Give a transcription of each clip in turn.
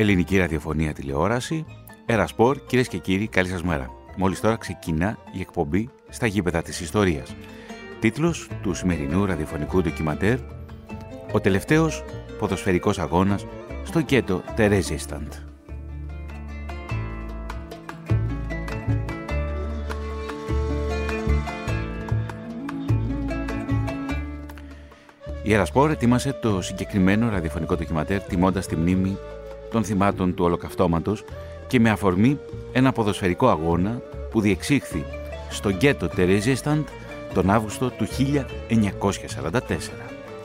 Ελληνική ραδιοφωνία τηλεόραση. Ερασπορ, κυρίες και κύριοι, καλή σας μέρα. Μόλις τώρα ξεκινά η εκπομπή στα γήπεδα της ιστορίας. Τίτλος του σημερινού ραδιοφωνικού ντοκιματέρ Ο τελευταίος ποδοσφαιρικός αγώνας στο γκέτο Τερέζισταντ. Η Ερασπόρ ετοίμασε το συγκεκριμένο ραδιοφωνικό ντοκιματέρ τιμώντας τη μνήμη των θυμάτων του ολοκαυτώματος και με αφορμή ένα ποδοσφαιρικό αγώνα που διεξήχθη στο γκέτο Τερέζιεσταντ τον Αύγουστο του 1944.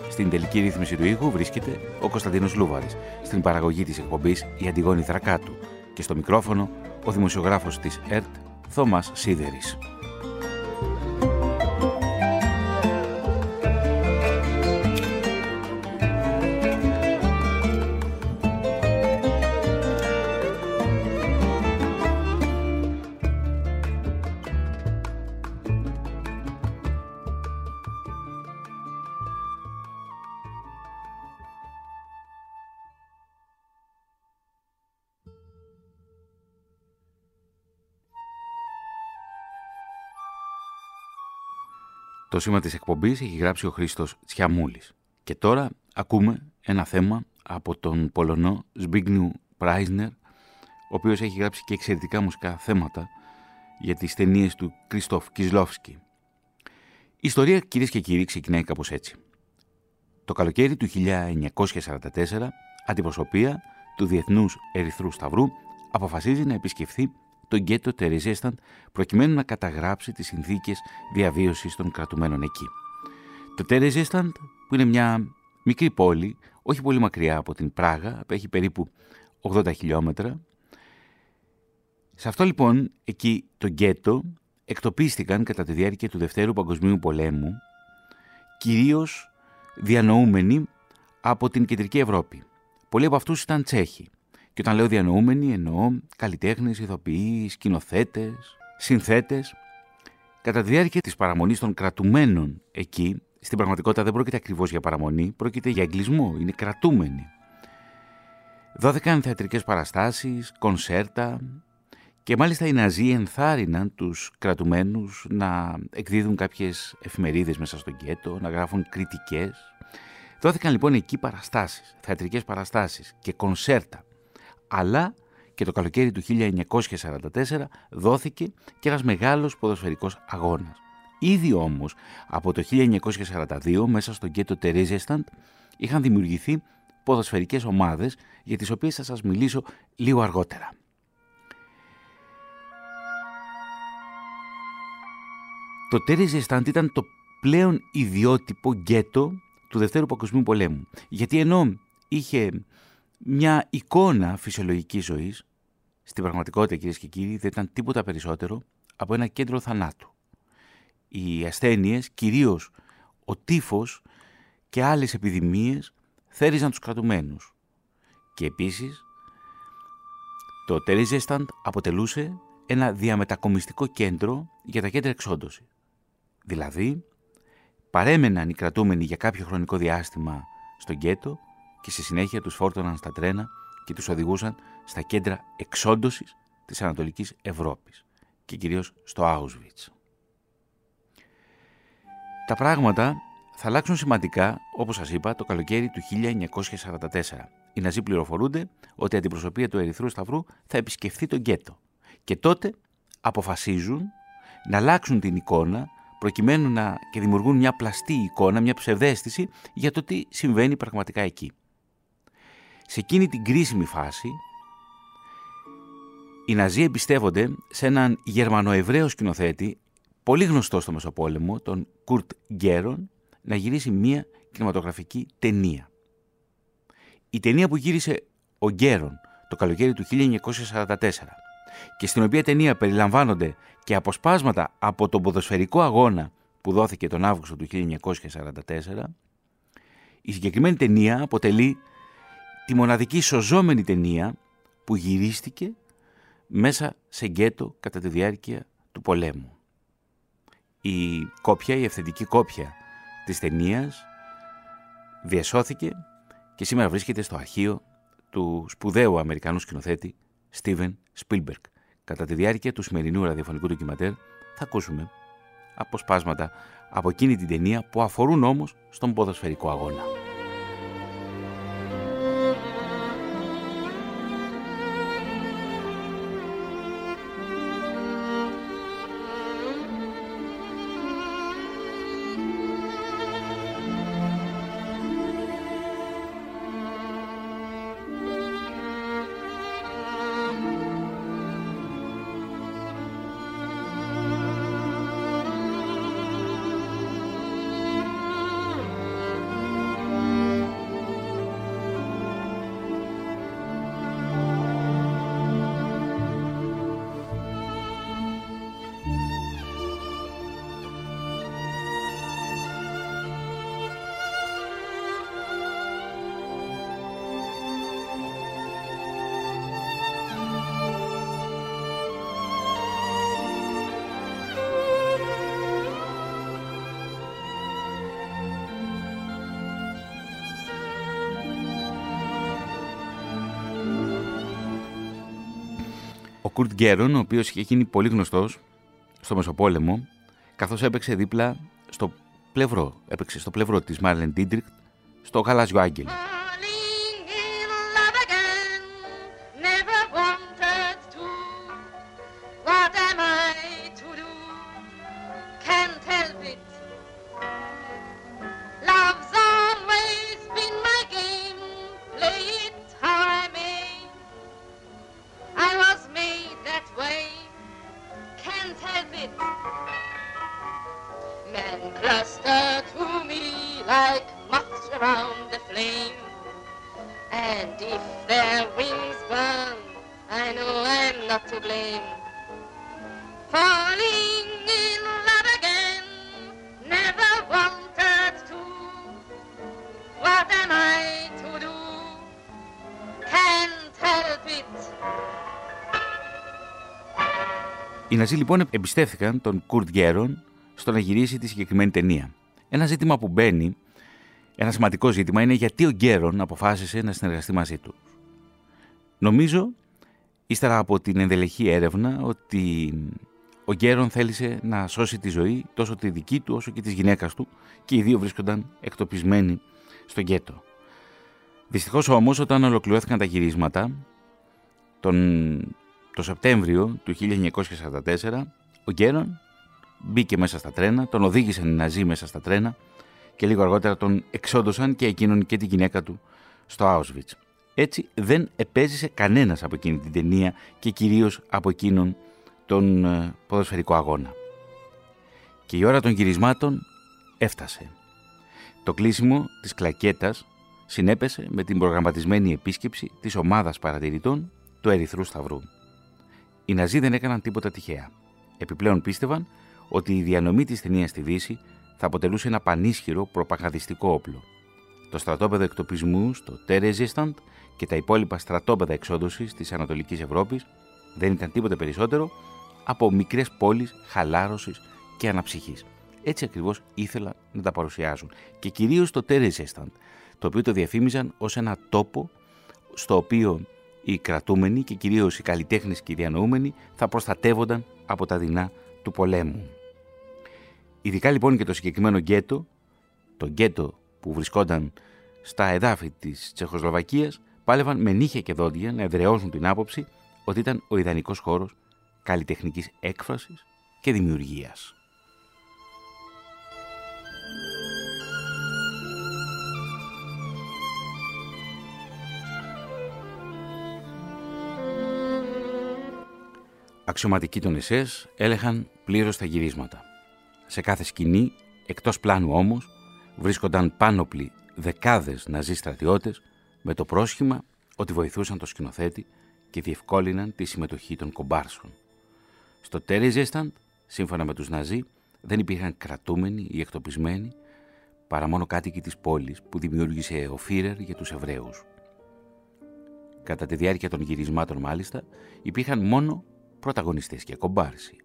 Στην τελική ρύθμιση του ήχου βρίσκεται ο Κωνσταντίνος Λούβαρης, στην παραγωγή της εκπομπής η Αντιγόνη Θρακάτου και στο μικρόφωνο ο δημοσιογράφος της ΕΡΤ Θωμάς Σίδερης. Το σήμα της εκπομπής έχει γράψει ο Χρήστος Τσιαμούλης. Και τώρα ακούμε ένα θέμα από τον Πολωνό Σμπίγνιου Πράισνερ, ο οποίος έχει γράψει και εξαιρετικά μουσικά θέματα για τις ταινίες του Κριστόφ Κισλόφσκι. Η ιστορία, κυρίες και κύριοι, ξεκινάει κάπως έτσι. Το καλοκαίρι του 1944, αντιπροσωπεία του Διεθνούς Ερυθρού Σταυρού αποφασίζει να επισκεφθεί το γκέτο Τερεζέσταν προκειμένου να καταγράψει τις συνθήκες διαβίωσης των κρατουμένων εκεί. Το Τερεζέσταν που είναι μια μικρή πόλη, όχι πολύ μακριά από την Πράγα, απέχει περίπου 80 χιλιόμετρα. Σε αυτό λοιπόν εκεί το γκέτο εκτοπίστηκαν κατά τη διάρκεια του Δευτέρου Παγκοσμίου Πολέμου κυρίως διανοούμενοι από την Κεντρική Ευρώπη. Πολλοί από αυτούς ήταν Τσέχοι. Και όταν λέω διανοούμενοι εννοώ καλλιτέχνες, ηθοποιοί, σκηνοθέτες, συνθέτες. Κατά τη διάρκεια της παραμονής των κρατουμένων εκεί, στην πραγματικότητα δεν πρόκειται ακριβώς για παραμονή, πρόκειται για εγκλισμό, είναι κρατούμενοι. Δόθηκαν θεατρικές παραστάσεις, κονσέρτα και μάλιστα οι Ναζί ενθάρρυναν τους κρατουμένους να εκδίδουν κάποιες εφημερίδες μέσα στον κέτο, να γράφουν κριτικές. Δόθηκαν λοιπόν εκεί παραστάσεις, θεατρικές παραστάσεις και κονσέρτα αλλά και το καλοκαίρι του 1944 δόθηκε και ένας μεγάλος ποδοσφαιρικός αγώνας. Ήδη όμως από το 1942 μέσα στο γκέτο Τερέζιεσταντ είχαν δημιουργηθεί ποδοσφαιρικές ομάδες για τις οποίες θα σας μιλήσω λίγο αργότερα. Το Τερέζιεσταντ ήταν το πλέον ιδιότυπο γκέτο του Δευτέρου Παγκοσμίου Πολέμου. Γιατί ενώ είχε μια εικόνα φυσιολογικής ζωής, στην πραγματικότητα κυρίες και κύριοι δεν ήταν τίποτα περισσότερο από ένα κέντρο θανάτου. Οι ασθένειες, κυρίως ο τύφος και άλλες επιδημίες θέριζαν τους κρατουμένους. Και επίσης το Τερίζεσταντ αποτελούσε ένα διαμετακομιστικό κέντρο για τα κέντρα εξόντωση. Δηλαδή, παρέμεναν οι κρατούμενοι για κάποιο χρονικό διάστημα στο γκέτο και στη συνέχεια τους φόρτωναν στα τρένα και τους οδηγούσαν στα κέντρα εξόντωσης της Ανατολικής Ευρώπης και κυρίως στο Auschwitz. Τα πράγματα θα αλλάξουν σημαντικά, όπως σας είπα, το καλοκαίρι του 1944. Οι Ναζί πληροφορούνται ότι η αντιπροσωπεία του Ερυθρού Σταυρού θα επισκεφθεί τον γκέτο και τότε αποφασίζουν να αλλάξουν την εικόνα προκειμένου να και δημιουργούν μια πλαστή εικόνα, μια ψευδέστηση για το τι συμβαίνει πραγματικά εκεί. Σε εκείνη την κρίσιμη φάση, οι Ναζί εμπιστεύονται σε έναν Γερμανοεβραίο σκηνοθέτη, πολύ γνωστό στο Μεσοπόλεμο, τον Κουρτ Γκέρον, να γυρίσει μία κινηματογραφική ταινία. Η ταινία που γύρισε ο Γκέρον το καλοκαίρι του 1944 και στην οποία ταινία περιλαμβάνονται και αποσπάσματα από τον ποδοσφαιρικό αγώνα που δόθηκε τον Αύγουστο του 1944, η συγκεκριμένη ταινία αποτελεί τη μοναδική σωζόμενη ταινία που γυρίστηκε μέσα σε γκέτο κατά τη διάρκεια του πολέμου. Η κόπια, η ευθεντική κόπια της ταινίας διασώθηκε και σήμερα βρίσκεται στο αρχείο του σπουδαίου Αμερικανού σκηνοθέτη Steven Spielberg. Κατά τη διάρκεια του σημερινού ραδιοφωνικού ντοκιματέρ θα ακούσουμε αποσπάσματα από εκείνη την ταινία που αφορούν όμως στον ποδοσφαιρικό αγώνα. Κουρτ Γκέρον, ο οποίος είχε γίνει πολύ γνωστός στο Μεσοπόλεμο, καθώς έπαιξε δίπλα στο πλευρό, έπαιξε στο πλευρό της Μάρλεν Ντίτριχ στο Γαλάζιο Άγγελο. Οι Ναζί λοιπόν εμπιστεύτηκαν τον Κουρτ Γκέρον στο να γυρίσει τη συγκεκριμένη ταινία. Ένα ζήτημα που μπαίνει, ένα σημαντικό ζήτημα, είναι γιατί ο Γκέρον αποφάσισε να συνεργαστεί μαζί του. Νομίζω, ύστερα από την ενδελεχή έρευνα, ότι ο Γκέρον θέλησε να σώσει τη ζωή τόσο τη δική του όσο και της γυναίκας του και οι δύο βρίσκονταν εκτοπισμένοι στο γκέτο. Δυστυχώς όμως όταν ολοκληρώθηκαν τα γυρίσματα, τον το Σεπτέμβριο του 1944 ο Γκέρον μπήκε μέσα στα τρένα, τον οδήγησαν οι Ναζί μέσα στα τρένα και λίγο αργότερα τον εξόντωσαν και εκείνον και τη γυναίκα του στο Auschwitz. Έτσι δεν επέζησε κανένας από εκείνη την ταινία και κυρίως από εκείνον τον ε, ποδοσφαιρικό αγώνα. Και η ώρα των γυρισμάτων έφτασε. Το κλείσιμο της κλακέτας συνέπεσε με την προγραμματισμένη επίσκεψη της ομάδας παρατηρητών του Ερυθρού Σταυρού. Οι Ναζί δεν έκαναν τίποτα τυχαία. Επιπλέον πίστευαν ότι η διανομή της ταινίας στη Δύση θα αποτελούσε ένα πανίσχυρο προπαγανδιστικό όπλο. Το στρατόπεδο εκτοπισμού στο Τερεζίσταντ και τα υπόλοιπα στρατόπεδα εξόντωσης της Ανατολικής Ευρώπης δεν ήταν τίποτε περισσότερο από μικρές πόλεις χαλάρωσης και αναψυχής. Έτσι ακριβώς ήθελαν να τα παρουσιάζουν. Και κυρίως το Τερεζίσταντ, το οποίο το διαφήμιζαν ως ένα τόπο στο οποίο οι κρατούμενοι και κυρίως οι καλλιτέχνες και οι διανοούμενοι θα προστατεύονταν από τα δεινά του πολέμου. Ειδικά λοιπόν και το συγκεκριμένο γκέτο, το γκέτο που βρισκόταν στα εδάφη της Τσεχοσλοβακίας, πάλευαν με νύχια και δόντια να εδραιώσουν την άποψη ότι ήταν ο ιδανικός χώρος καλλιτεχνικής έκφρασης και δημιουργίας. Αξιωματικοί των ΕΣΕΣ έλεγχαν πλήρως τα γυρίσματα. Σε κάθε σκηνή, εκτός πλάνου όμως, βρίσκονταν πάνωπλοι δεκάδες ναζί στρατιώτες με το πρόσχημα ότι βοηθούσαν το σκηνοθέτη και διευκόλυναν τη συμμετοχή των κομπάρσων. Στο Τέριζεσταντ, σύμφωνα με τους Ναζί, δεν υπήρχαν κρατούμενοι ή εκτοπισμένοι, παρά μόνο κάτοικοι της πόλης που δημιούργησε ο Φίρερ για τους Εβραίους. Κατά τη διάρκεια των γυρισμάτων μάλιστα, υπήρχαν μόνο πρωταγωνιστές και κομπάρσι.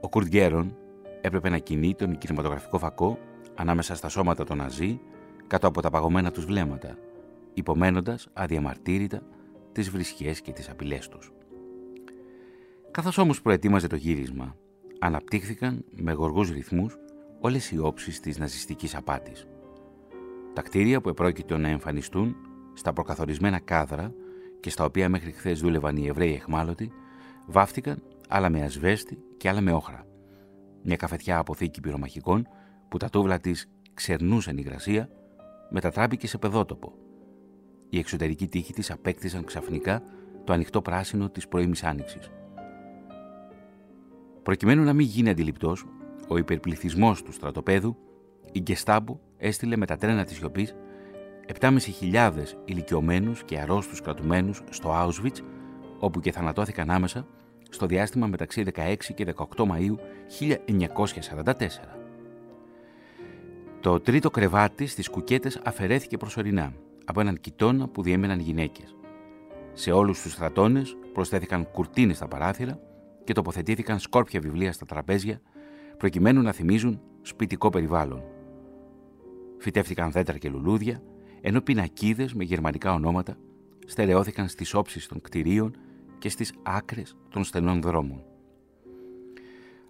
Ο Κουρτ Γκέρον έπρεπε να κινεί τον κινηματογραφικό φακό ανάμεσα στα σώματα των Ναζί κάτω από τα παγωμένα τους βλέμματα, υπομένοντας αδιαμαρτύρητα τις βρισχές και τις απειλές τους. Καθώς όμως προετοίμαζε το γύρισμα, αναπτύχθηκαν με γοργούς ρυθμούς όλες οι όψεις της ναζιστικής απάτης. Τα κτίρια που επρόκειτο να εμφανιστούν στα προκαθορισμένα κάδρα και στα οποία μέχρι χθες δούλευαν οι Εβραίοι εχμάλωτοι, βάφτηκαν άλλα με ασβέστη και άλλα με όχρα. Μια καφετιά αποθήκη πυρομαχικών που τα τούβλα της ξερνούσαν υγρασία, μετατράπηκε σε πεδότοπο. Οι εξωτερικοί τείχοι της απέκτησαν ξαφνικά το ανοιχτό πράσινο της πρώιμης άνοιξης. Προκειμένου να μην γίνει αντιληπτός, ο υπερπληθυσμός του στρατοπέδου, η Γκεστάμπο έστειλε με τα τρένα της σιωπής 7.500 ηλικιωμένους και αρρώστους κρατουμένους στο Auschwitz, όπου και θανατώθηκαν άμεσα στο διάστημα μεταξύ 16 και 18 Μαΐου 1944. Το τρίτο κρεβάτι στις κουκέτες αφαιρέθηκε προσωρινά από έναν κοιτώνα που διέμεναν γυναίκες. Σε όλους τους στρατώνες προσθέθηκαν κουρτίνες στα παράθυρα και τοποθετήθηκαν σκόρπια βιβλία στα τραπέζια προκειμένου να θυμίζουν σπιτικό περιβάλλον. Φυτεύτηκαν δέντρα και λουλούδια, ενώ πινακίδες με γερμανικά ονόματα στερεώθηκαν στις όψεις των κτηρίων και στις άκρες των στενών δρόμων.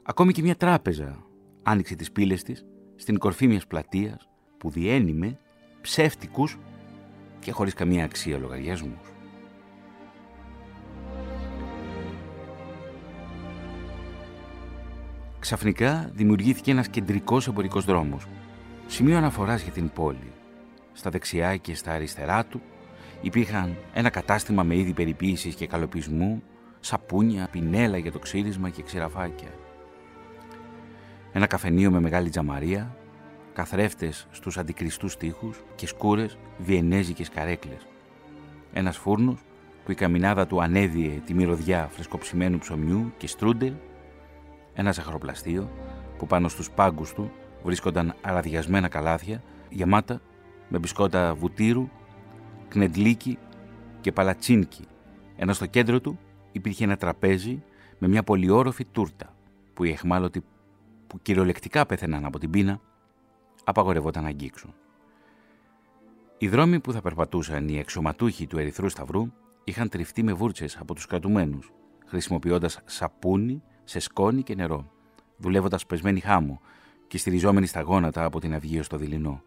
Ακόμη και μια τράπεζα άνοιξε τις πύλες της στην κορφή μιας πλατείας που διένυμε ψεύτικους και χωρίς καμία αξία λογαριασμούς. Ξαφνικά δημιουργήθηκε ένας κεντρικός εμπορικός δρόμος, σημείο αναφοράς για την πόλη. Στα δεξιά και στα αριστερά του υπήρχαν ένα κατάστημα με είδη περιποίησης και καλοπισμού, σαπούνια, πινέλα για το ξύρισμα και ξηραφάκια. Ένα καφενείο με μεγάλη τζαμαρία, καθρέφτες στους αντικριστούς τοίχους και σκούρες βιενέζικες καρέκλες. Ένας φούρνος που η καμινάδα του ανέδιε τη μυρωδιά φρεσκοψημένου ψωμιού και στρούντελ ένας ζαχαροπλαστείο που πάνω στους πάγκους του βρίσκονταν αραδιασμένα καλάθια γεμάτα με μπισκότα βουτύρου, κνεντλίκι και παλατσίνκι, ενώ στο κέντρο του υπήρχε ένα τραπέζι με μια πολυόροφη τούρτα που οι εχμάλωτοι που κυριολεκτικά πέθαιναν από την πείνα απαγορευόταν να αγγίξουν. Οι δρόμοι που θα περπατούσαν οι εξωματούχοι του Ερυθρού Σταυρού είχαν τριφτεί με βούρτσες από τους κρατουμένους, χρησιμοποιώντας σαπούνι σε σκόνη και νερό, δουλεύοντας πεσμένοι χάμου και στηριζόμενοι στα γόνατα από την αυγή στο δειλινό.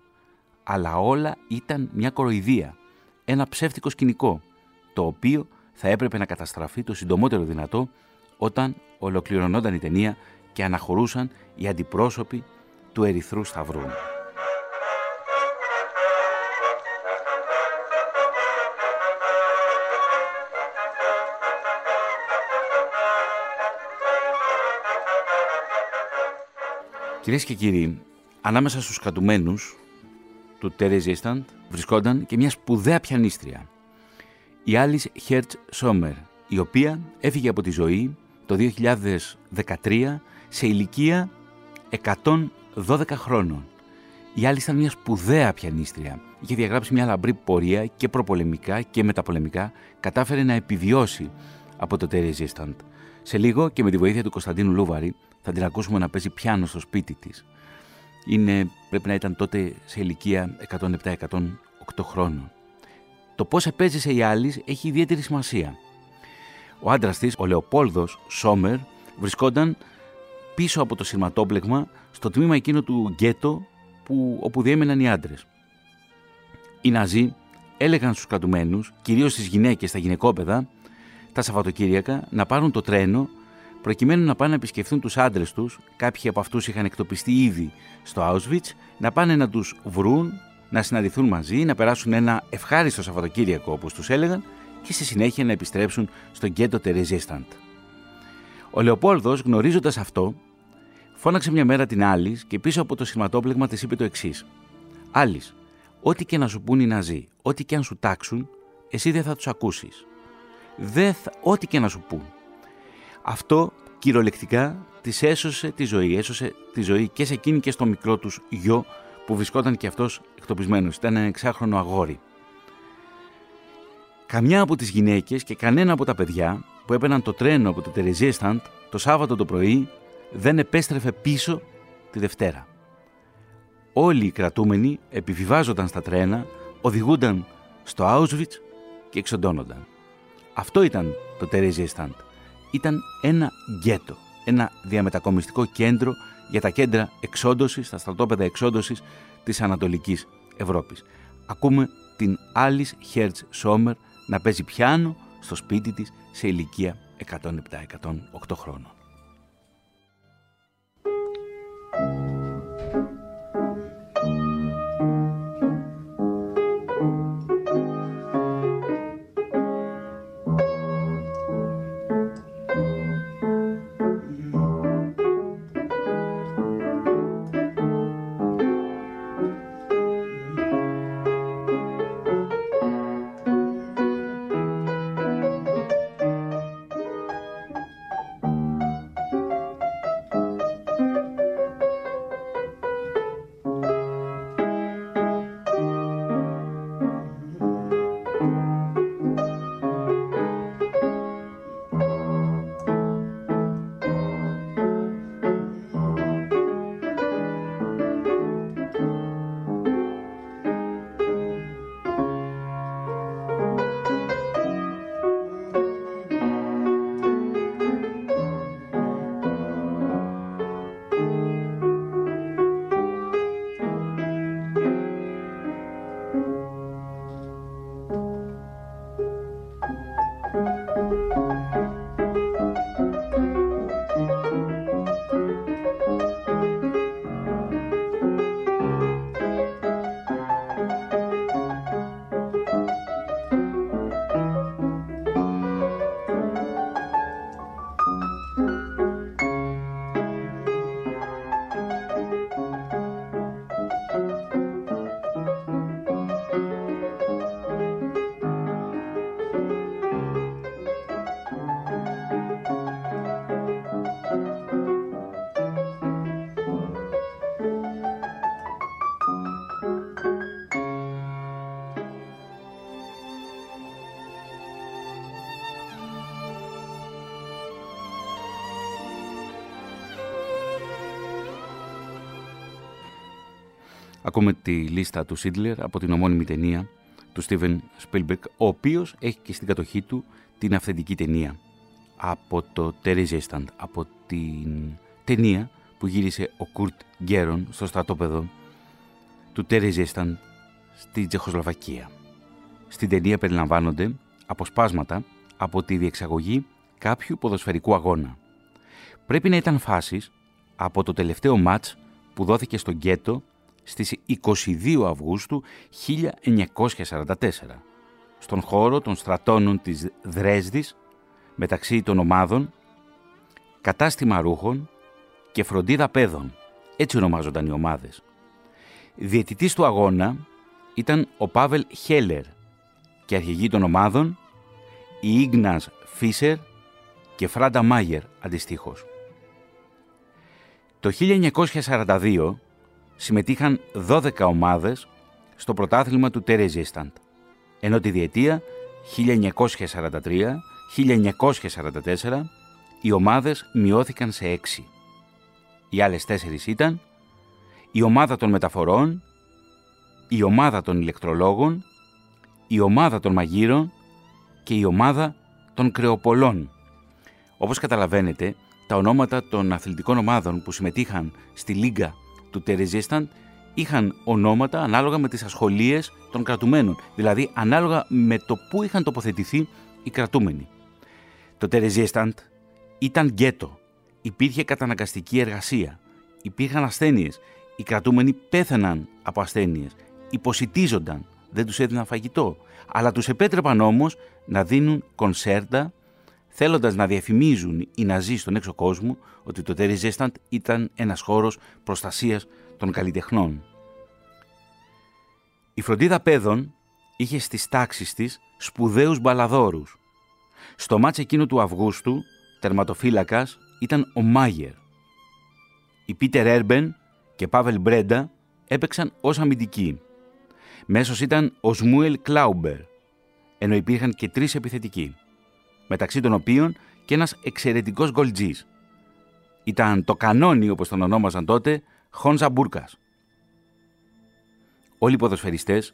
Αλλά όλα ήταν μια κοροϊδία, ένα ψεύτικο σκηνικό, το οποίο θα έπρεπε να καταστραφεί το συντομότερο δυνατό όταν ολοκληρωνόταν η ταινία και αναχωρούσαν οι αντιπρόσωποι του Ερυθρού Σταυρού. Κυρίες και κύριοι, ανάμεσα στους κατουμένους του Terry βρισκόταν και μια σπουδαία πιανίστρια, η Άλις Χέρτς Σόμερ, η οποία έφυγε από τη ζωή το 2013 σε ηλικία 112 χρόνων. Η Άλλη ήταν μια σπουδαία πιανίστρια. Είχε διαγράψει μια λαμπρή πορεία και προπολεμικά και μεταπολεμικά κατάφερε να επιβιώσει από το Terry Σε λίγο και με τη βοήθεια του Κωνσταντίνου Λούβαρη θα την ακούσουμε να παίζει πιάνο στο σπίτι της. Είναι, πρέπει να ήταν τότε σε ηλικία 107-108 χρόνων. Το πώς επέζησε η άλλη έχει ιδιαίτερη σημασία. Ο άντρας της, ο Λεοπόλδος Σόμερ, βρισκόταν πίσω από το σειρματόπλεγμα στο τμήμα εκείνο του γκέτο που, όπου διέμεναν οι άντρες. Οι Ναζί έλεγαν στους κρατουμένους, κυρίως στις γυναίκες, στα γυναικόπαιδα, τα Σαββατοκύριακα να πάρουν το τρένο προκειμένου να πάνε να επισκεφθούν τους άντρες τους, κάποιοι από αυτούς είχαν εκτοπιστεί ήδη στο Auschwitz, να πάνε να τους βρουν, να συναντηθούν μαζί, να περάσουν ένα ευχάριστο Σαββατοκύριακο όπως τους έλεγαν και στη συνέχεια να επιστρέψουν στο γκέτο Τερεζίσταντ. Ο Λεοπόλδος, γνωρίζοντας αυτό, φώναξε μια μέρα την άλλη και πίσω από το σηματόπλεγμα της είπε το εξής: Άλλη, ό,τι και να σου πούν οι Ναζί, ό,τι και αν σου τάξουν, εσύ δεν θα τους ακούσεις. ό,τι και να σου πούν. Αυτό κυριολεκτικά τη έσωσε τη ζωή. Έσωσε τη ζωή και σε εκείνη και στο μικρό τους γιο που βρισκόταν και αυτός εκτοπισμένος. Ήταν ένα εξάχρονο αγόρι. Καμιά από τις γυναίκες και κανένα από τα παιδιά που έπαιρναν το τρένο από το Τερεζίεσταντ το Σάββατο το πρωί δεν επέστρεφε πίσω τη Δευτέρα. Όλοι οι κρατούμενοι επιβιβάζονταν στα τρένα, οδηγούνταν στο Auschwitz και εξοντώνονταν. Αυτό ήταν το Stand. Ήταν ένα γκέτο, ένα διαμετακομιστικό κέντρο για τα κέντρα εξόντωσης, τα στρατόπεδα εξόντωσης της Ανατολικής Ευρώπης. Ακούμε την Alice Hertz Sommer να παίζει πιάνο στο σπίτι της σε ηλικία 107-108 χρόνων. Ακούμε τη λίστα του Σίτλερ από την ομώνυμη ταινία του Στίβεν Σπίλμπερκ, ο οποίος έχει και στην κατοχή του την αυθεντική ταινία από το Terry από την ταινία που γύρισε ο Κουρτ Γκέρον στο στρατόπεδο του Terry στη Τσεχοσλοβακία. Στην ταινία περιλαμβάνονται αποσπάσματα από τη διεξαγωγή κάποιου ποδοσφαιρικού αγώνα. Πρέπει να ήταν φάσεις από το τελευταίο μάτς που δόθηκε στο γκέτο στις 22 Αυγούστου 1944 στον χώρο των στρατώνων της Δρέσδης μεταξύ των ομάδων κατάστημα ρούχων και φροντίδα παιδών. Έτσι ονομάζονταν οι ομάδες. Διαιτητής του αγώνα ήταν ο Πάβελ Χέλερ και αρχηγοί των ομάδων η Ίγνας Φίσερ και Φράντα Μάγερ αντιστοίχως. Το 1942 συμμετείχαν 12 ομάδες στο πρωτάθλημα του Τερεζίσταντ, ενώ τη διετία 1943-1944 οι ομάδες μειώθηκαν σε 6. Οι άλλες τέσσερις ήταν η ομάδα των μεταφορών, η ομάδα των ηλεκτρολόγων, η ομάδα των μαγείρων και η ομάδα των κρεοπολών. Όπως καταλαβαίνετε, τα ονόματα των αθλητικών ομάδων που συμμετείχαν στη Λίγκα του Τερεζίσταν είχαν ονόματα ανάλογα με τις ασχολίες των κρατουμένων, δηλαδή ανάλογα με το που είχαν τοποθετηθεί οι κρατούμενοι. Το Τερεζίσταντ ήταν γκέτο, υπήρχε καταναγκαστική εργασία, υπήρχαν ασθένειες, οι κρατούμενοι πέθαναν από ασθένειες, υποσυτίζονταν, δεν τους έδιναν φαγητό, αλλά τους επέτρεπαν όμως να δίνουν κονσέρτα θέλοντας να διαφημίζουν οι Ναζί στον έξω κόσμο ότι το Terry ήταν ένας χώρος προστασίας των καλλιτεχνών. Η φροντίδα παιδών είχε στις τάξεις της σπουδαίους μπαλαδόρους. Στο μάτς εκείνο του Αυγούστου, τερματοφύλακας, ήταν ο Μάγερ. Οι Πίτερ Έρμπεν και Πάβελ Μπρέντα έπαιξαν ως αμυντικοί. Μέσος ήταν ο Σμούελ Κλάουμπερ, ενώ υπήρχαν και τρεις επιθετικοί μεταξύ των οποίων και ένας εξαιρετικός γκολτζής. Ήταν το κανόνι, όπως τον ονόμαζαν τότε, Χόνζα Μπούρκας. Όλοι οι ποδοσφαιριστές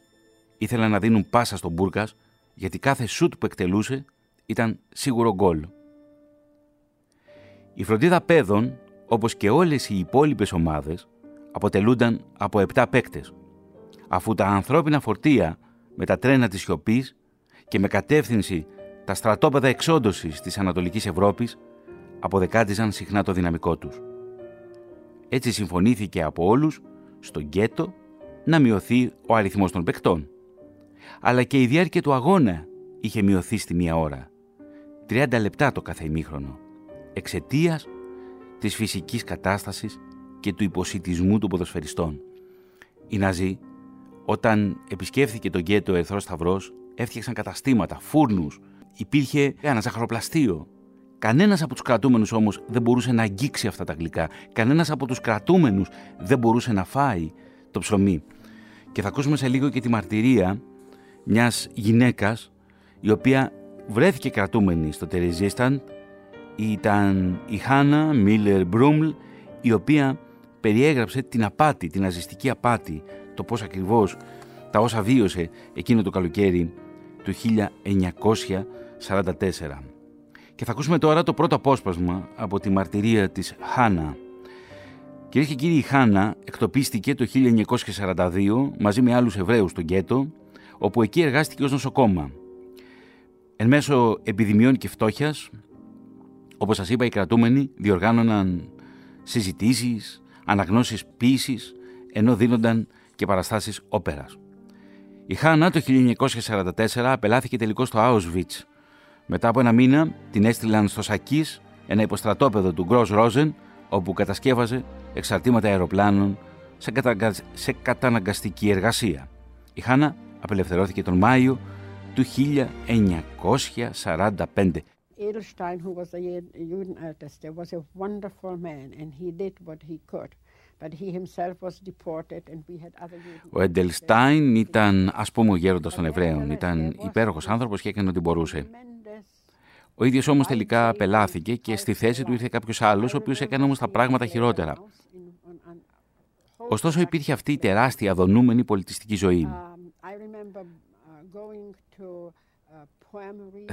ήθελαν να δίνουν πάσα στον Μπούρκας γιατί κάθε σουτ που εκτελούσε ήταν σίγουρο γκολ. Η φροντίδα παιδών, όπως και όλες οι υπόλοιπες ομάδες, αποτελούνταν από 7 παίκτες, αφού τα ανθρώπινα φορτία με τα τρένα της σιωπής και με κατεύθυνση τα στρατόπεδα εξόντωσης της Ανατολικής Ευρώπης αποδεκάτιζαν συχνά το δυναμικό τους. Έτσι συμφωνήθηκε από όλους στο γκέτο να μειωθεί ο αριθμός των παικτών. Αλλά και η διάρκεια του αγώνα είχε μειωθεί στη μία ώρα. 30 λεπτά το κάθε ημίχρονο. Εξαιτίας της φυσικής κατάστασης και του υποσυτισμού των ποδοσφαιριστών. Οι Ναζί, όταν επισκέφθηκε τον γκέτο ο Ερθρός Σταυρός, έφτιαξαν καταστήματα, φούρνους, υπήρχε ένα ζαχαροπλαστείο. Κανένας από τους κρατούμενους όμως δεν μπορούσε να αγγίξει αυτά τα γλυκά. Κανένας από τους κρατούμενους δεν μπορούσε να φάει το ψωμί. Και θα ακούσουμε σε λίγο και τη μαρτυρία μιας γυναίκας η οποία βρέθηκε κρατούμενη στο Τερεζίσταν. Ήταν η Χάνα Μίλλερ Μπρούμλ, η οποία περιέγραψε την απάτη, την ναζιστική απάτη, το πώς ακριβώς τα όσα βίωσε εκείνο το καλοκαίρι του 1944. Και θα ακούσουμε τώρα το πρώτο απόσπασμα από τη μαρτυρία της Χάνα. Κυρίες και κύριοι, η Χάνα εκτοπίστηκε το 1942 μαζί με άλλους Εβραίους στο γκέτο, όπου εκεί εργάστηκε ως νοσοκόμα. Εν μέσω επιδημιών και φτώχειας, όπως σας είπα, οι κρατούμενοι διοργάνωναν συζητήσεις, αναγνώσεις ποίησης, ενώ δίνονταν και παραστάσεις όπερας. Η Χάνα το 1944 απελάθηκε τελικώς στο Auschwitz. Μετά από ένα μήνα την έστειλαν στο Σακής, ένα υποστρατόπεδο του Γκρός Ρόζεν, όπου κατασκεύαζε εξαρτήματα αεροπλάνων σε, σε καταναγκαστική εργασία. Η Χάνα απελευθερώθηκε τον Μάιο του 1945. Edelstein, who was a Judenälteste, was a wonderful man and he did what he could. Ο Εντελστάιν ήταν ας πούμε ο γέροντας των Εβραίων. Ήταν υπέροχος άνθρωπος και έκανε ό,τι μπορούσε. Ο ίδιος όμως τελικά απελάθηκε και στη θέση του ήρθε κάποιος άλλος, ο οποίος έκανε όμως τα πράγματα χειρότερα. Ωστόσο υπήρχε αυτή η τεράστια δονούμενη πολιτιστική ζωή.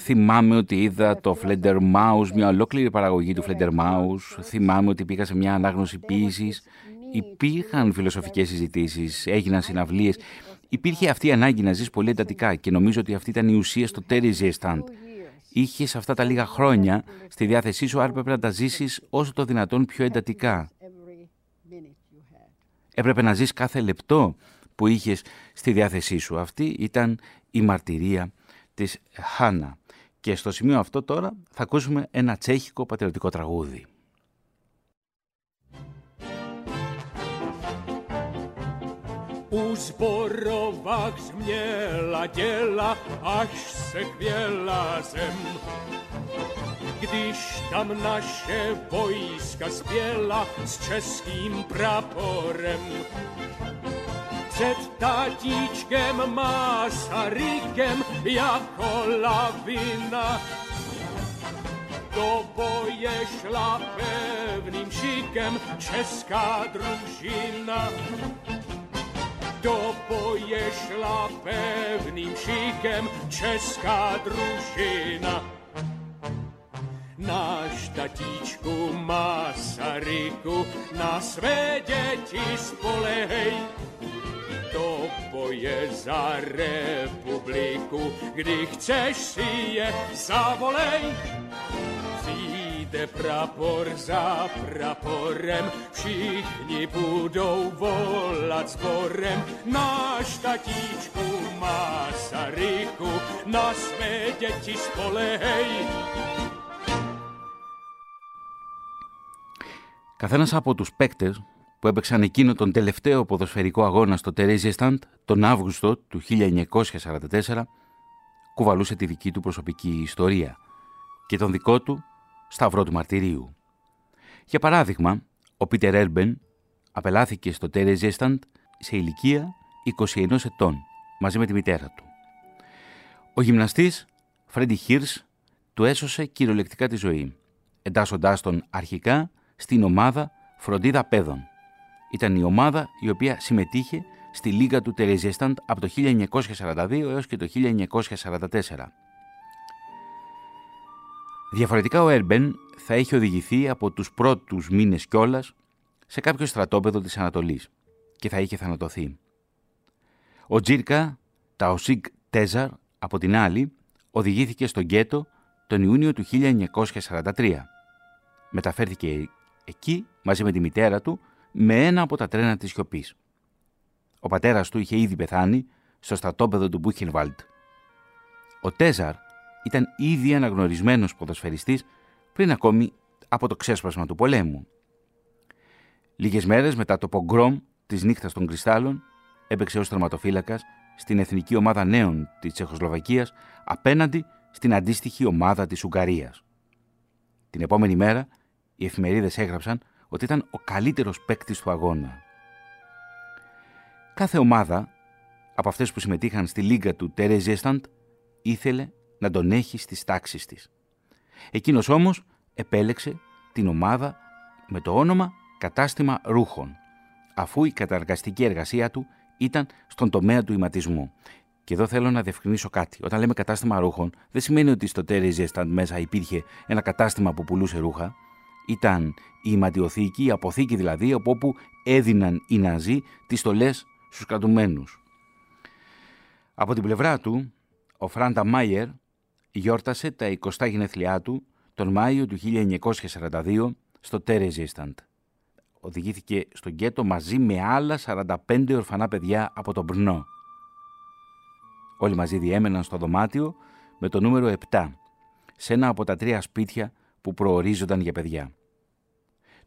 Θυμάμαι ότι είδα το Flender Mouse, μια ολόκληρη παραγωγή του Flender Mouse. Θυμάμαι ότι πήγα σε μια ανάγνωση ποιήσης υπήρχαν φιλοσοφικές συζητήσεις, έγιναν συναυλίες. Υπήρχε αυτή η ανάγκη να ζεις πολύ εντατικά και νομίζω ότι αυτή ήταν η ουσία στο Terry Stand. Είχες αυτά τα λίγα χρόνια στη διάθεσή σου, άρα έπρεπε να τα ζήσεις όσο το δυνατόν πιο εντατικά. Έπρεπε να ζεις κάθε λεπτό που είχες στη διάθεσή σου. Αυτή ήταν η μαρτυρία της Χάνα. Και στο σημείο αυτό τώρα θα ακούσουμε ένα Τσέχικο πατριωτικό τραγούδι. Πους μπορούν να κρυμμένα αχ σε ζεμ, κι όταν τα στρατεύματα πήγαν με τον τα jako lavina. Do boje šla pevným šikem česká družina do boje šla pevným šikem česká družina. Náš tatíčku Masaryku na své děti spolehej, do boje za republiku, kdy chceš si je zavolej jde prapor za praporem, všichni budou volat sborem. Náš tatíčku Masaryku, na své děti spolehej. Καθένας από τους παίκτες που έπαιξαν εκείνο τον τελευταίο ποδοσφαιρικό αγώνα στο Τερέζιεσταντ τον Αύγουστο του 1944 κουβαλούσε τη δική του προσωπική ιστορία και τον δικό του σταυρό του μαρτυρίου. Για παράδειγμα, ο Πίτερ Έρμπεν απελάθηκε στο Τέρε Ζέσταντ σε ηλικία 21 ετών μαζί με τη μητέρα του. Ο γυμναστής Φρέντι Χίρς του έσωσε κυριολεκτικά τη ζωή, εντάσσοντάς τον αρχικά στην ομάδα Φροντίδα Παιδών. Ήταν η ομάδα η οποία συμμετείχε στη Λίγα του Τερεζέσταντ από το 1942 έως και το 1944. Διαφορετικά ο Έρμπεν θα έχει οδηγηθεί από τους πρώτους μήνες κιόλας σε κάποιο στρατόπεδο της Ανατολής και θα είχε θανατωθεί. Ο Τζίρκα, Ταοσίκ Τέζαρ, από την άλλη, οδηγήθηκε στο γκέτο τον Ιούνιο του 1943. Μεταφέρθηκε εκεί μαζί με τη μητέρα του με ένα από τα τρένα της σιωπής. Ο πατέρας του είχε ήδη πεθάνει στο στρατόπεδο του Μπούχενβαλτ. Ο Τέζαρ ήταν ήδη αναγνωρισμένος ποδοσφαιριστής πριν ακόμη από το ξέσπασμα του πολέμου. Λίγες μέρες μετά το πογκρόμ της νύχτας των κρυστάλλων έπαιξε ως τερματοφύλακας στην εθνική ομάδα νέων της Τσεχοσλοβακίας απέναντι στην αντίστοιχη ομάδα της Ουγγαρίας. Την επόμενη μέρα οι εφημερίδες έγραψαν ότι ήταν ο καλύτερος παίκτης του αγώνα. Κάθε ομάδα από αυτές που συμμετείχαν στη λίγα του Τερεζέσταντ ήθελε να τον έχει στις τάξεις της. Εκείνος όμως επέλεξε την ομάδα με το όνομα «Κατάστημα Ρούχων», αφού η καταργαστική εργασία του ήταν στον τομέα του ηματισμού. Και εδώ θέλω να διευκρινίσω κάτι. Όταν λέμε κατάστημα ρούχων, δεν σημαίνει ότι στο Τερεζέσταντ μέσα υπήρχε ένα κατάστημα που πουλούσε ρούχα. Ήταν η ηματιοθήκη, η αποθήκη δηλαδή, από όπου έδιναν οι Ναζί τις στολές στους κρατουμένους. Από την πλευρά του, ο Φράντα Μάιερ γιόρτασε τα 20 γενέθλιά του τον Μάιο του 1942 στο Τερεζίσταντ. Οδηγήθηκε στο γκέτο μαζί με άλλα 45 ορφανά παιδιά από τον Μπρνό. Όλοι μαζί διέμεναν στο δωμάτιο με το νούμερο 7, σε ένα από τα τρία σπίτια που προορίζονταν για παιδιά.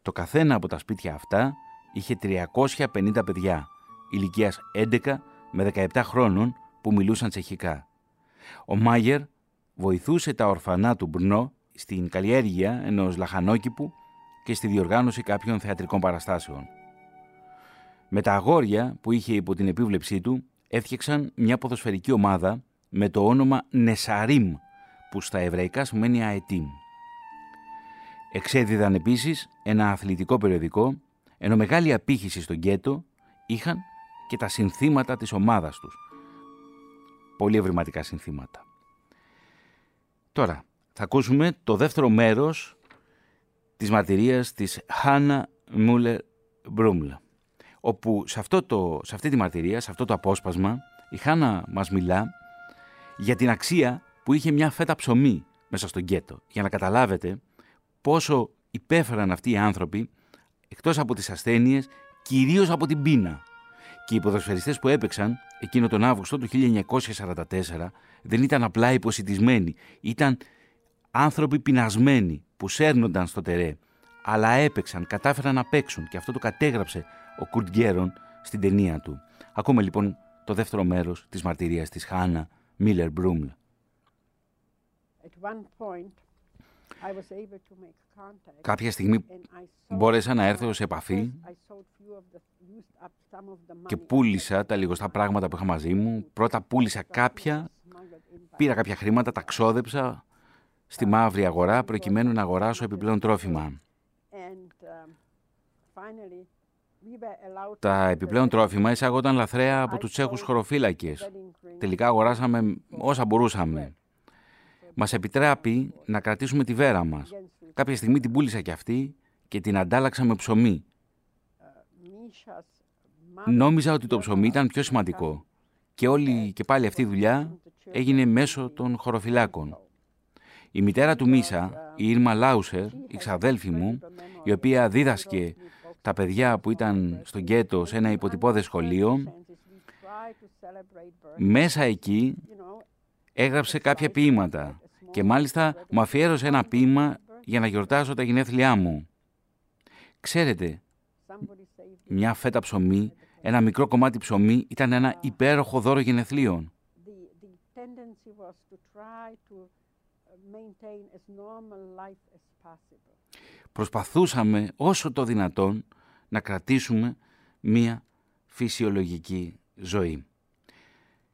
Το καθένα από τα σπίτια αυτά είχε 350 παιδιά, ηλικίας 11 με 17 χρόνων που μιλούσαν τσεχικά. Ο Μάγερ βοηθούσε τα ορφανά του Μπρνό στην καλλιέργεια ενός λαχανόκηπου και στη διοργάνωση κάποιων θεατρικών παραστάσεων. Με τα αγόρια που είχε υπό την επίβλεψή του έφτιαξαν μια ποδοσφαιρική ομάδα με το όνομα Νεσαρίμ που στα εβραϊκά σημαίνει αετήμ. Εξέδιδαν επίσης ένα αθλητικό περιοδικό ενώ μεγάλη απήχηση στο γκέτο είχαν και τα συνθήματα της ομάδας τους. Πολύ ευρηματικά συνθήματα. Τώρα, θα ακούσουμε το δεύτερο μέρος της μαρτυρίας της Χάνα Μούλερ Μπρούμλ. Όπου σε, αυτό το, σε αυτή τη μαρτυρία, σε αυτό το απόσπασμα, η Χάνα μας μιλά για την αξία που είχε μια φέτα ψωμί μέσα στο γκέτο. Για να καταλάβετε πόσο υπέφεραν αυτοί οι άνθρωποι εκτός από τις ασθένειες, κυρίως από την πείνα. Και οι ποδοσφαιριστές που έπαιξαν εκείνο τον Αύγουστο του 1944 δεν ήταν απλά υποσυτισμένοι, ήταν άνθρωποι πεινασμένοι που σέρνονταν στο τερέ, αλλά έπαιξαν, κατάφεραν να παίξουν και αυτό το κατέγραψε ο Κουρτ Γκέρον στην ταινία του. Ακούμε λοιπόν το δεύτερο μέρος της μαρτυρίας της Χάνα Μίλλερ Μπρούμλ. Κάποια στιγμή μπόρεσα να έρθω σε επαφή και πούλησα τα λιγοστά πράγματα που είχα μαζί μου. Πρώτα πούλησα κάποια, πήρα κάποια χρήματα, τα ξόδεψα στη μαύρη αγορά προκειμένου να αγοράσω επιπλέον τρόφιμα. Τα επιπλέον τρόφιμα εισάγονταν λαθρέα από τους Τσέχους χωροφύλακες. Τελικά αγοράσαμε όσα μπορούσαμε. Μας επιτράπει να κρατήσουμε τη βέρα μας. Κάποια στιγμή την πούλησα κι αυτή και την αντάλλαξα με ψωμί. Νόμιζα ότι το ψωμί ήταν πιο σημαντικό και όλη και πάλι αυτή η δουλειά έγινε μέσω των χωροφυλάκων. Η μητέρα του Μίσα, η Ήρμα Λάουσερ, η ξαδέλφη μου, η οποία δίδασκε τα παιδιά που ήταν στο γκέτο σε ένα υποτυπώδες σχολείο, μέσα εκεί έγραψε κάποια ποίηματα και μάλιστα μου αφιέρωσε ένα ποίημα για να γιορτάσω τα γενέθλιά μου. Ξέρετε, μια φέτα ψωμί, ένα μικρό κομμάτι ψωμί ήταν ένα υπέροχο δώρο γενεθλίων. Προσπαθούσαμε όσο το δυνατόν να κρατήσουμε μία φυσιολογική ζωή.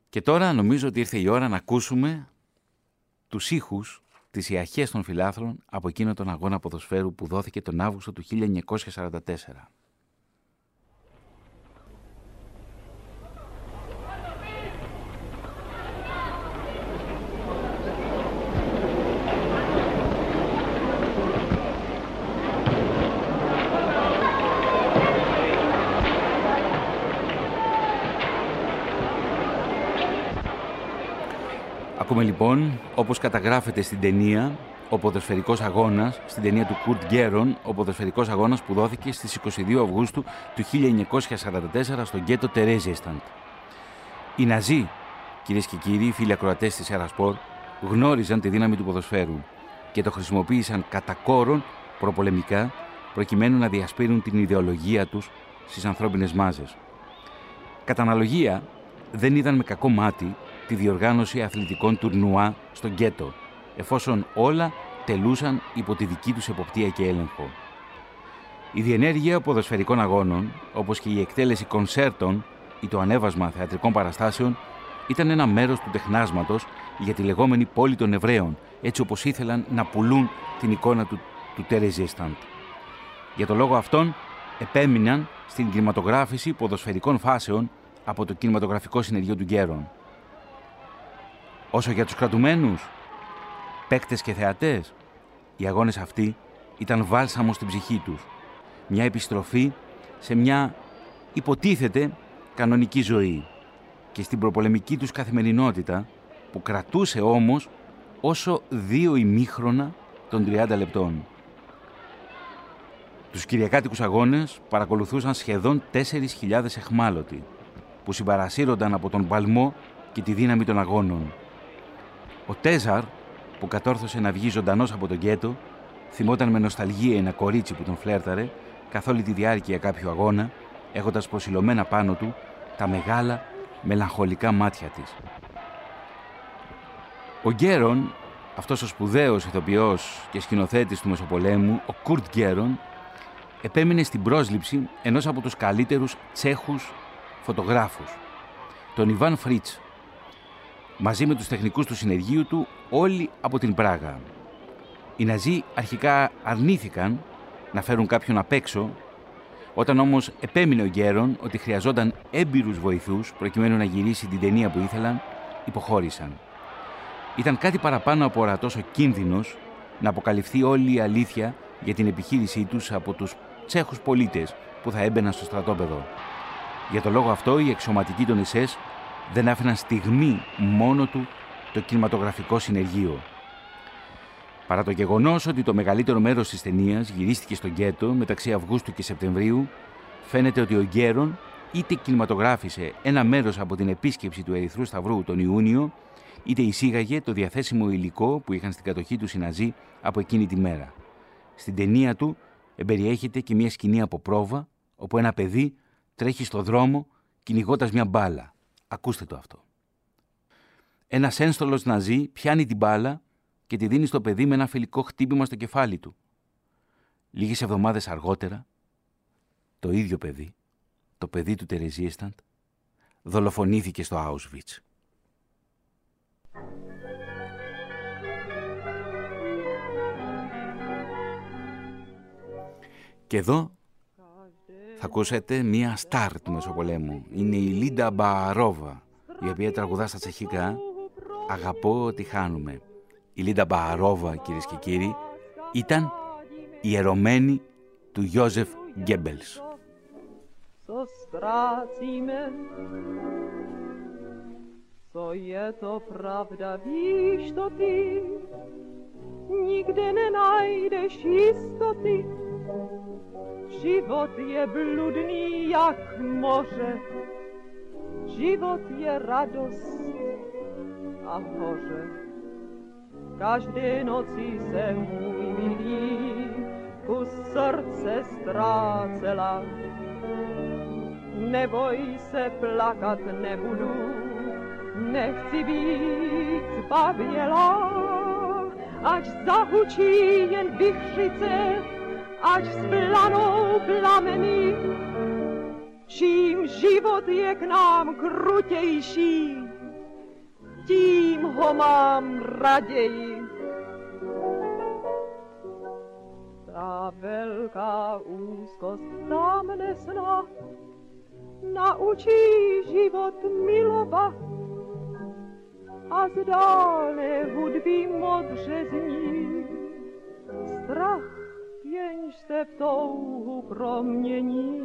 Και τώρα νομίζω ότι ήρθε η ώρα να ακούσουμε τους ήχους της ιαχές των φιλάθλων από εκείνο τον αγώνα ποδοσφαίρου που δόθηκε τον Αύγουστο του 1944. Ακούμε λοιπόν, όπως καταγράφεται στην ταινία, ο ποδοσφαιρικός αγώνας, στην ταινία του Κουρτ Γκέρον, ο ποδοσφαιρικός αγώνας που δόθηκε στις 22 Αυγούστου του 1944 στο γκέτο Τερέζιεσταντ. Οι Ναζί, κυρίες και κύριοι, φίλοι ακροατές της Ερασπορ, γνώριζαν τη δύναμη του ποδοσφαίρου και το χρησιμοποίησαν κατά κόρον προπολεμικά προκειμένου να διασπείρουν την ιδεολογία τους στις ανθρώπινες μάζες. Κατά αναλογία, δεν είδαν με κακό μάτι τη διοργάνωση αθλητικών τουρνουά στο γκέτο, εφόσον όλα τελούσαν υπό τη δική τους εποπτεία και έλεγχο. Η διενέργεια ποδοσφαιρικών αγώνων, όπως και η εκτέλεση κονσέρτων ή το ανέβασμα θεατρικών παραστάσεων, ήταν ένα μέρος του τεχνάσματος για τη λεγόμενη πόλη των Εβραίων, έτσι όπως ήθελαν να πουλούν την εικόνα του, του Τερεζίσταντ. Για τον λόγο αυτόν, επέμειναν στην κινηματογράφηση ποδοσφαιρικών φάσεων από το κινηματογραφικό συνεργείο του Γκέρον. Όσο για τους κρατουμένους, παίκτες και θεατές, οι αγώνες αυτοί ήταν βάλσαμος στην ψυχή τους. Μια επιστροφή σε μια υποτίθεται κανονική ζωή και στην προπολεμική τους καθημερινότητα που κρατούσε όμως όσο δύο ημίχρονα των 30 λεπτών. Τους Κυριακάτικους αγώνες παρακολουθούσαν σχεδόν 4.000 εχμάλωτοι που συμπαρασύρονταν από τον παλμό και τη δύναμη των αγώνων. Ο Τέζαρ, που κατόρθωσε να βγει ζωντανός από τον γκέτο, θυμόταν με νοσταλγία ένα κορίτσι που τον φλέρταρε καθ' όλη τη διάρκεια κάποιου αγώνα, έχοντας προσιλωμένα πάνω του τα μεγάλα μελαγχολικά μάτια της. Ο Γκέρον, αυτός ο σπουδαίος ηθοποιός και σκηνοθέτης του Μεσοπολέμου, ο Κουρτ Γκέρον, επέμεινε στην πρόσληψη ενός από τους καλύτερους Τσέχους φωτογράφους, τον Ιβάν Φρίτς, μαζί με τους τεχνικούς του συνεργείου του, όλοι από την Πράγα. Οι Ναζί αρχικά αρνήθηκαν να φέρουν κάποιον απ' έξω, όταν όμως επέμεινε ο Γκέρον ότι χρειαζόταν έμπειρους βοηθούς προκειμένου να γυρίσει την ταινία που ήθελαν, υποχώρησαν. Ήταν κάτι παραπάνω από ορατός ο κίνδυνος να αποκαλυφθεί όλη η αλήθεια για την επιχείρησή τους από τους Τσέχους πολίτες που θα έμπαιναν στο στρατόπεδο. Για τον λόγο αυτό, οι εξωματικοί των ΕΣΕΣ δεν άφηναν στιγμή μόνο του το κινηματογραφικό συνεργείο. Παρά το γεγονός ότι το μεγαλύτερο μέρος της ταινίας γυρίστηκε στο γκέτο μεταξύ Αυγούστου και Σεπτεμβρίου, φαίνεται ότι ο Γκέρον είτε κινηματογράφησε ένα μέρος από την επίσκεψη του Ερυθρού Σταυρού τον Ιούνιο, είτε εισήγαγε το διαθέσιμο υλικό που είχαν στην κατοχή τους οι Ναζί από εκείνη τη μέρα. Στην ταινία του εμπεριέχεται και μια σκηνή από πρόβα, όπου ένα παιδί τρέχει στο δρόμο κυνηγώντας μια μπάλα. Ακούστε το αυτό. Ένας ένστολος Ναζί πιάνει την μπάλα και τη δίνει στο παιδί με ένα φιλικό χτύπημα στο κεφάλι του. Λίγες εβδομάδες αργότερα, το ίδιο παιδί, το παιδί του Τερεζίεσταντ, δολοφονήθηκε στο Auschwitz. Και εδώ θα ακούσετε μία στάρ του Μεσοπολέμου. Είναι η Λίντα Μπαρόβα, η οποία τραγουδά στα τσεχικά «Αγαπώ ότι χάνουμε». Η Λίντα Μπαρόβα, κυρίες και κύριοι, ήταν η ερωμένη του Γιώζεφ Γκέμπελς. Co je to pravda, víš to ty, nikde nenajdeš jistoty, Život je bludný jak moře, život je radost a hoře. Každé noci se můj milý kus srdce ztrácela. Neboj se, plakat nebudu, nechci být zbavělá, ať zahučí jen vychřice, ať splanou plameny. Čím život je k nám krutější, tím ho mám raději. Ta velká úzkost tam nesna naučí život milovat a z dálné hudby modře zní strach jenž se v touhu promění.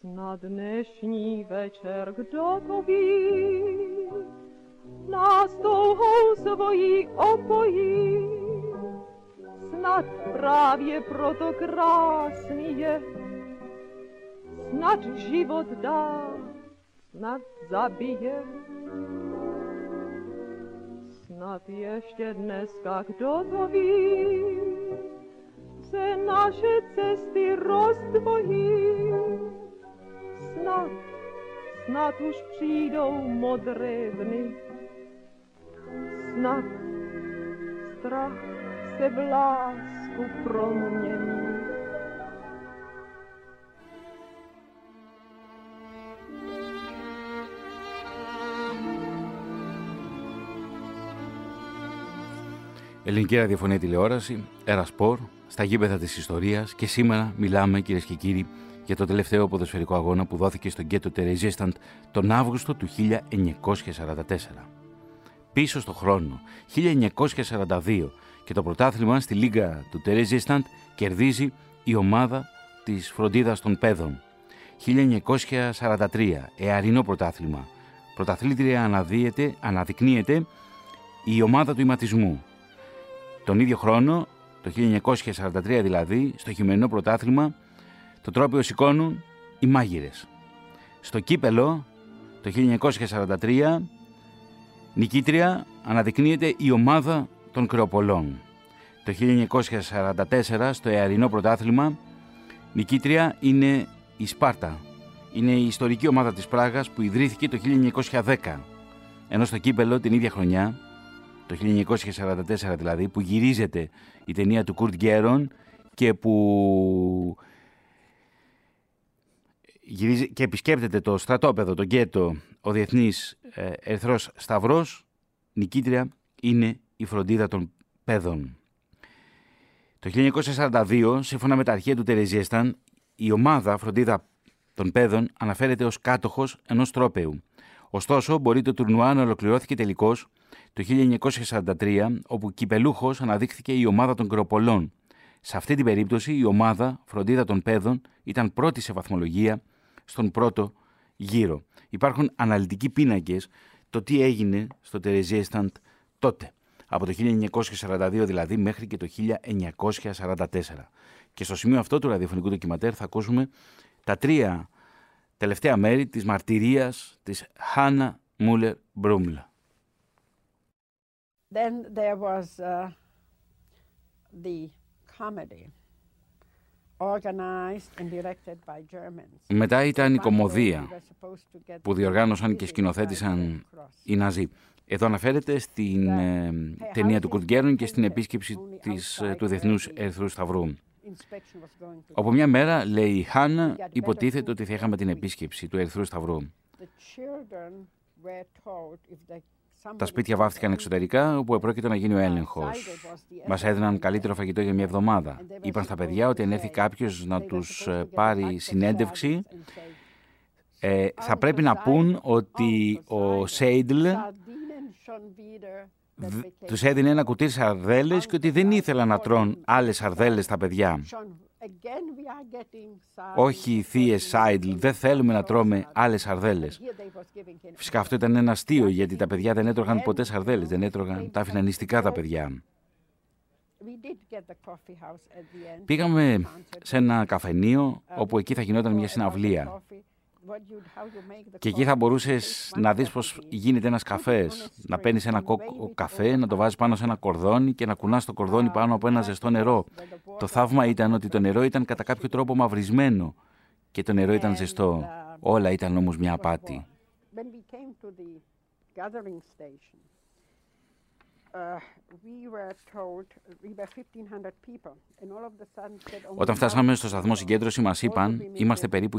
Snad dnešní večer kdo to ví, opojí. Snad právě proto krásný je, snad život dá, snad zabije. Snad ještě dneska, kdo to ví, se naše cesty rozdvojí. Snad, snad už přijdou modré dny, snad strach se v lásku promění. Ελληνική ραδιοφωνία τηλεόραση, Ερασπορ, στα γήπεδα της ιστορίας και σήμερα μιλάμε κυρίες και κύριοι για το τελευταίο ποδοσφαιρικό αγώνα που δόθηκε στον Γκέτο Τερεζίσταντ τον Αύγουστο του 1944. Πίσω στο χρόνο, 1942 και το πρωτάθλημα στη Λίγκα του Τερεζίσταντ κερδίζει η ομάδα της φροντίδας των παιδών. 1943, εαρινό πρωτάθλημα. Πρωταθλήτρια αναδεικνύεται η ομάδα του ηματισμού. Τον ίδιο χρόνο, το 1943 δηλαδή, στο χειμερινό πρωτάθλημα, το τρόπιο σηκώνουν οι μάγειρες. Στο κύπελο, το 1943, νικήτρια αναδεικνύεται η ομάδα των Κρεοπολών. Το 1944, στο Εαρινό Πρωτάθλημα, νικήτρια είναι η Σπάρτα. Είναι η ιστορική ομάδα της Πράγας που ιδρύθηκε το 1910. Ενώ στο κύπελο την ίδια χρονιά, το 1944 δηλαδή, που γυρίζεται η ταινία του Κουρτ Γκέρον και που γυρίζει και επισκέπτεται το στρατόπεδο, το γκέτο, ο Διεθνής ε, Ερθρός Σταυρός, νικήτρια είναι η φροντίδα των παιδών. Το 1942, σύμφωνα με τα αρχαία του Τερεζιέσταν, η ομάδα φροντίδα των παιδών αναφέρεται ως κάτοχος ενός τρόπεου. Ωστόσο, μπορεί το τουρνουά να ολοκληρώθηκε τελικώς το 1943, όπου κυπελούχος αναδείχθηκε η ομάδα των Κροπολών. Σε αυτή την περίπτωση η ομάδα φροντίδα των παιδών ήταν πρώτη σε βαθμολογία στον πρώτο γύρο. Υπάρχουν αναλυτικοί πίνακες το τι έγινε στο Τερεζιέσταντ τότε, από το 1942 δηλαδή μέχρι και το 1944. Και στο σημείο αυτό του ραδιοφωνικού ντοκιματέρ θα ακούσουμε τα τρία τελευταία μέρη της μαρτυρίας της Χάνα Μούλερ Μπρούμλα. Then there was uh, the comedy μετά ήταν η κομμωδία που διοργάνωσαν και σκηνοθέτησαν οι Ναζί. Εδώ αναφέρεται στην ε, ταινία του Κουρτγκέρν και στην επίσκεψη της, ε, του Διεθνούς Ερθρού Σταυρού. Από μια μέρα, λέει η Χάνα, υποτίθεται ότι θα είχαμε την επίσκεψη του Ερθρού Σταυρού. Τα σπίτια βάφτηκαν εξωτερικά, όπου επρόκειτο να γίνει ο έλεγχος. Μας έδιναν καλύτερο φαγητό για μια εβδομάδα. Είπαν στα παιδιά ότι αν έρθει κάποιος να τους ε, πάρει συνέντευξη, ε, θα πρέπει να πούν ότι ο Σέιντλ τους έδινε ένα κουτί σαρδέλες και ότι δεν ήθελα να τρώνε άλλες σαρδέλες τα παιδιά. Όχι θείες Σάιντλ, δεν θέλουμε να τρώμε άλλες σαρδέλες. Φυσικά αυτό ήταν ένα αστείο γιατί τα παιδιά δεν έτρωγαν ποτέ σαρδέλες, δεν έτρωγαν, τα άφηναν νηστικά τα παιδιά. Πήγαμε σε ένα καφενείο όπου εκεί θα γινόταν μια συναυλία. Και εκεί θα μπορούσες να δεις πώς γίνεται ένας καφές. Να παίρνεις ένα κόκκο καφέ, να το βάζεις πάνω σε ένα κορδόνι και να κουνάς το κορδόνι πάνω από ένα ζεστό νερό. Το θαύμα ήταν ότι το νερό ήταν κατά κάποιο τρόπο μαυρισμένο και το νερό ήταν ζεστό. Όλα ήταν όμως μια απάτη. Όταν φτάσαμε στο σταθμό συγκέντρωσης μας είπαν είμαστε περίπου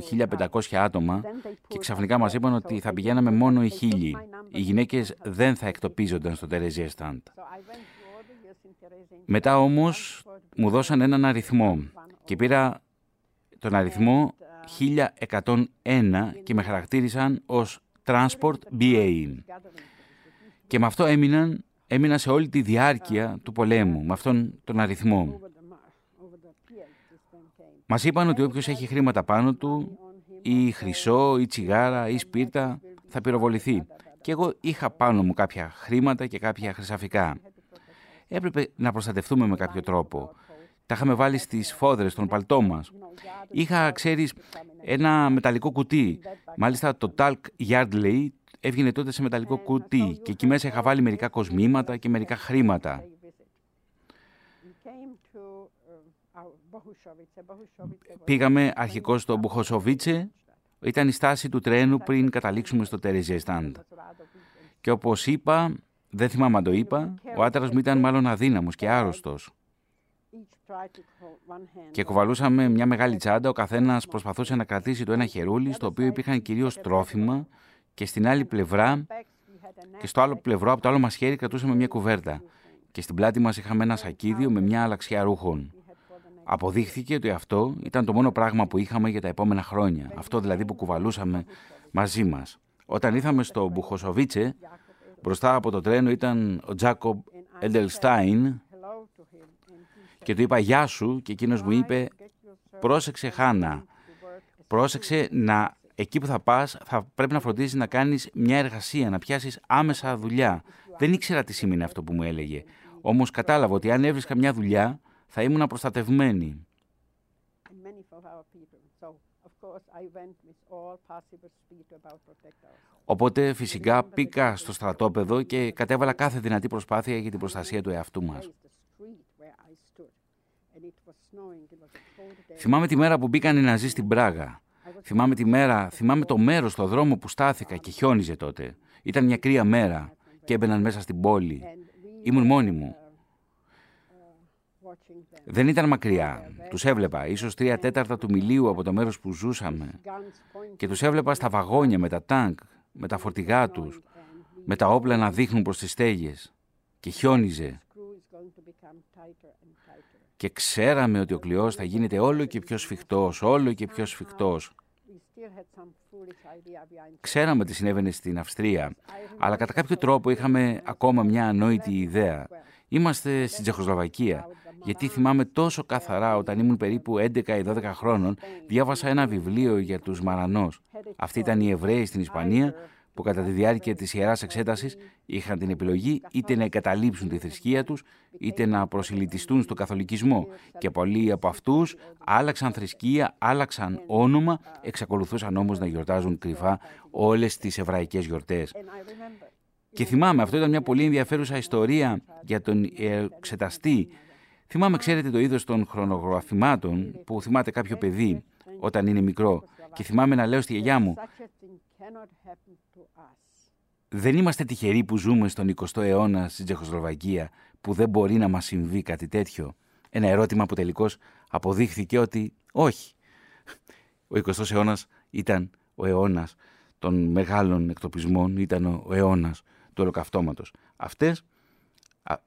1500 άτομα. Και ξαφνικά μας είπαν ότι θα πηγαίναμε μόνο οι χίλιοι. Οι γυναίκες δεν θα εκτοπίζονταν στο Τερεζία Στάντ. Μετά όμως μου δώσαν έναν αριθμό και πήρα τον αριθμό 1101 και με χαρακτήρισαν ως Transport BA. Και με αυτό έμειναν έμεινα σε όλη τη διάρκεια του πολέμου, με αυτόν τον αριθμό. Μας είπαν ότι όποιος έχει χρήματα πάνω του, ή χρυσό, ή τσιγάρα, ή σπίρτα, θα πυροβοληθεί. Και εγώ είχα πάνω μου κάποια χρήματα και κάποια χρυσαφικά. Έπρεπε να προστατευτούμε με κάποιο τρόπο. Τα είχαμε βάλει στις φόδρες των παλτό μας. Είχα, ξέρεις, ένα μεταλλικό κουτί. Μάλιστα το Talk Yardley έβγαινε τότε σε μεταλλικό κουτί και εκεί μέσα είχα βάλει μερικά κοσμήματα και μερικά χρήματα. Πήγαμε αρχικώς στο Μπουχοσοβίτσε, ήταν η στάση του τρένου πριν καταλήξουμε στο Τερεζιεστάντ. Και όπως είπα, δεν θυμάμαι αν το είπα, ο άντρας μου ήταν μάλλον αδύναμος και άρρωστος. Και κουβαλούσαμε μια μεγάλη τσάντα, ο καθένας προσπαθούσε να κρατήσει το ένα χερούλι, στο οποίο υπήρχαν κυρίως τρόφιμα και στην άλλη πλευρά και στο άλλο πλευρό, από το άλλο μας χέρι, κρατούσαμε μια κουβέρτα. Και στην πλάτη μας είχαμε ένα σακίδιο με μια αλλαξιά ρούχων. Αποδείχθηκε ότι αυτό ήταν το μόνο πράγμα που είχαμε για τα επόμενα χρόνια. Αυτό δηλαδή που κουβαλούσαμε μαζί μας. Όταν ήρθαμε στο Μπουχοσοβίτσε, μπροστά από το τρένο ήταν ο Τζάκομπ Εντελστάιν και του είπα «Γεια σου» και εκείνος μου είπε «Πρόσεξε Χάνα, πρόσεξε να εκεί που θα πας θα πρέπει να φροντίζεις να κάνεις μια εργασία, να πιάσεις άμεσα δουλειά». Δεν ήξερα τι σημαίνει αυτό που μου έλεγε. Όμως κατάλαβα ότι αν έβρισκα μια δουλειά θα ήμουν προστατευμένη. Οπότε φυσικά πήγα στο στρατόπεδο και κατέβαλα κάθε δυνατή προσπάθεια για την προστασία του εαυτού μας. Θυμάμαι τη μέρα που μπήκαν οι Ναζί στην Πράγα. Θυμάμαι τη μέρα, θυμάμαι το μέρος, το δρόμο που στάθηκα και χιόνιζε τότε. Ήταν μια κρύα μέρα και έμπαιναν μέσα στην πόλη. Ήμουν μόνη μου. Δεν ήταν μακριά. Τους έβλεπα, ίσως τρία τέταρτα του μιλίου από το μέρος που ζούσαμε. Και τους έβλεπα στα βαγόνια με τα τάγκ, με τα φορτηγά τους, με τα όπλα να δείχνουν προς τις στέγες. Και χιόνιζε. Και ξέραμε ότι ο κλειός θα γίνεται όλο και πιο σφιχτός, όλο και πιο σφιχτός. Ξέραμε τι συνέβαινε στην Αυστρία, αλλά κατά κάποιο τρόπο είχαμε ακόμα μια ανόητη ιδέα. Είμαστε στην Τσεχοσλοβακία γιατί θυμάμαι τόσο καθαρά όταν ήμουν περίπου 11 ή 12 χρόνων, διάβασα ένα βιβλίο για τους Μαρανός. Αυτοί ήταν οι Εβραίοι στην Ισπανία που κατά τη διάρκεια της Ιεράς Εξέτασης είχαν την επιλογή είτε να εγκαταλείψουν τη θρησκεία τους, είτε να προσιλητιστούν στο καθολικισμό. Και πολλοί από αυτούς άλλαξαν θρησκεία, άλλαξαν όνομα, εξακολουθούσαν όμως να γιορτάζουν κρυφά όλες τις εβραϊκές γιορτές. Και θυμάμαι, αυτό ήταν μια πολύ ενδιαφέρουσα ιστορία για τον εξεταστή Θυμάμαι, ξέρετε, το είδος των χρονογραφημάτων που θυμάται κάποιο παιδί όταν είναι μικρό και θυμάμαι να λέω στη γιαγιά μου δεν είμαστε τυχεροί που ζούμε στον 20ο αιώνα στην Τσεχοσλοβακία που δεν μπορεί να μας συμβεί κάτι τέτοιο. Ένα ερώτημα που τελικώς αποδείχθηκε ότι όχι. Ο 20ος αιώνας ήταν ο αιώνας των μεγάλων εκτοπισμών, ήταν ο αιώνας του ολοκαυτώματος. Αυτές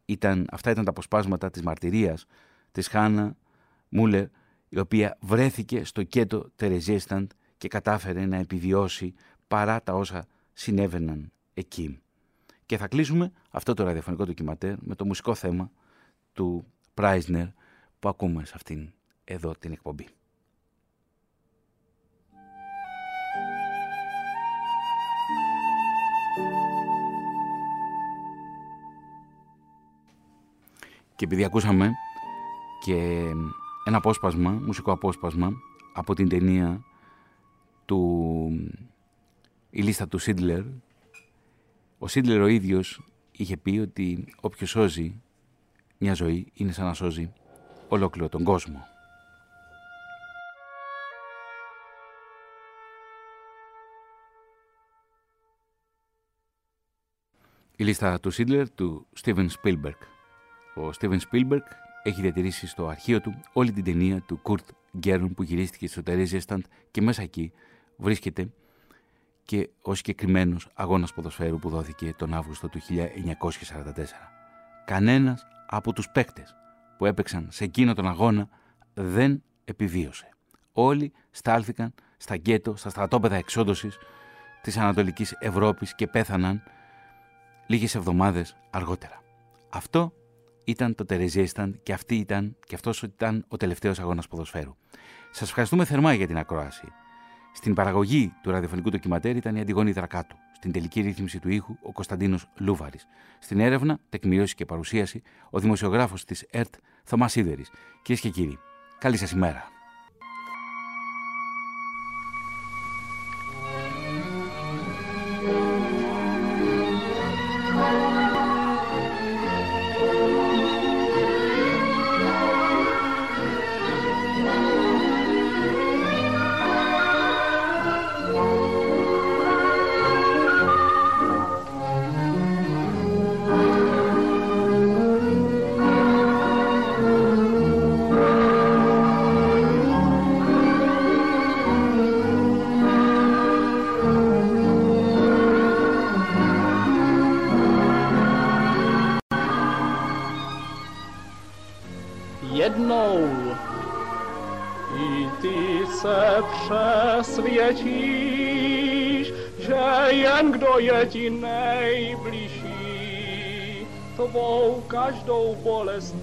ήταν, αυτά ήταν τα αποσπάσματα της μαρτυρίας της Χάνα Μούλερ, η οποία βρέθηκε στο κέτο Τερεζέσταντ και κατάφερε να επιβιώσει παρά τα όσα συνέβαιναν εκεί. Και θα κλείσουμε αυτό το ραδιοφωνικό ντοκιματέρ με το μουσικό θέμα του Πράισνερ που ακούμε σε αυτήν εδώ την εκπομπή. Και επειδή ακούσαμε και ένα απόσπασμα, μουσικό απόσπασμα από την ταινία του «Η λίστα του Σίντλερ», ο Σίντλερ ο ίδιος είχε πει ότι όποιος σώζει μια ζωή είναι σαν να σώζει ολόκληρο τον κόσμο. Η λίστα του Σίντλερ του Στίβεν Σπίλμπερκ. Ο Στίβεν Σπίλμπεργκ έχει διατηρήσει στο αρχείο του όλη την ταινία του Κουρτ Γκέρν που γυρίστηκε στο Τερέζιεσταντ και μέσα εκεί βρίσκεται και ο συγκεκριμένος αγώνας ποδοσφαίρου που δόθηκε τον Αύγουστο του 1944. Κανένας από τους παίκτες που έπαιξαν σε εκείνο τον αγώνα δεν επιβίωσε. Όλοι στάλθηκαν στα γκέτο, στα στρατόπεδα εξόντωσης της Ανατολικής Ευρώπης και πέθαναν λίγες εβδομάδες αργότερα. Αυτό ήταν το Τερεζίσταν και, αυτή ήταν, και αυτός ήταν ο τελευταίος αγώνας ποδοσφαίρου. Σας ευχαριστούμε θερμά για την ακρόαση. Στην παραγωγή του ραδιοφωνικού ντοκιματέρ ήταν η Αντιγόνη Δρακάτου. Στην τελική ρύθμιση του ήχου ο Κωνσταντίνος Λούβαρης. Στην έρευνα, τεκμηρίωση και παρουσίαση ο δημοσιογράφος της ΕΡΤ Θωμάς Σίδερης. Κυρίες και κύριοι, καλή σας ημέρα. bolas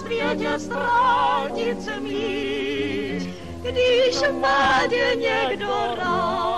světě ztratit smíš, když má tě někdo rád.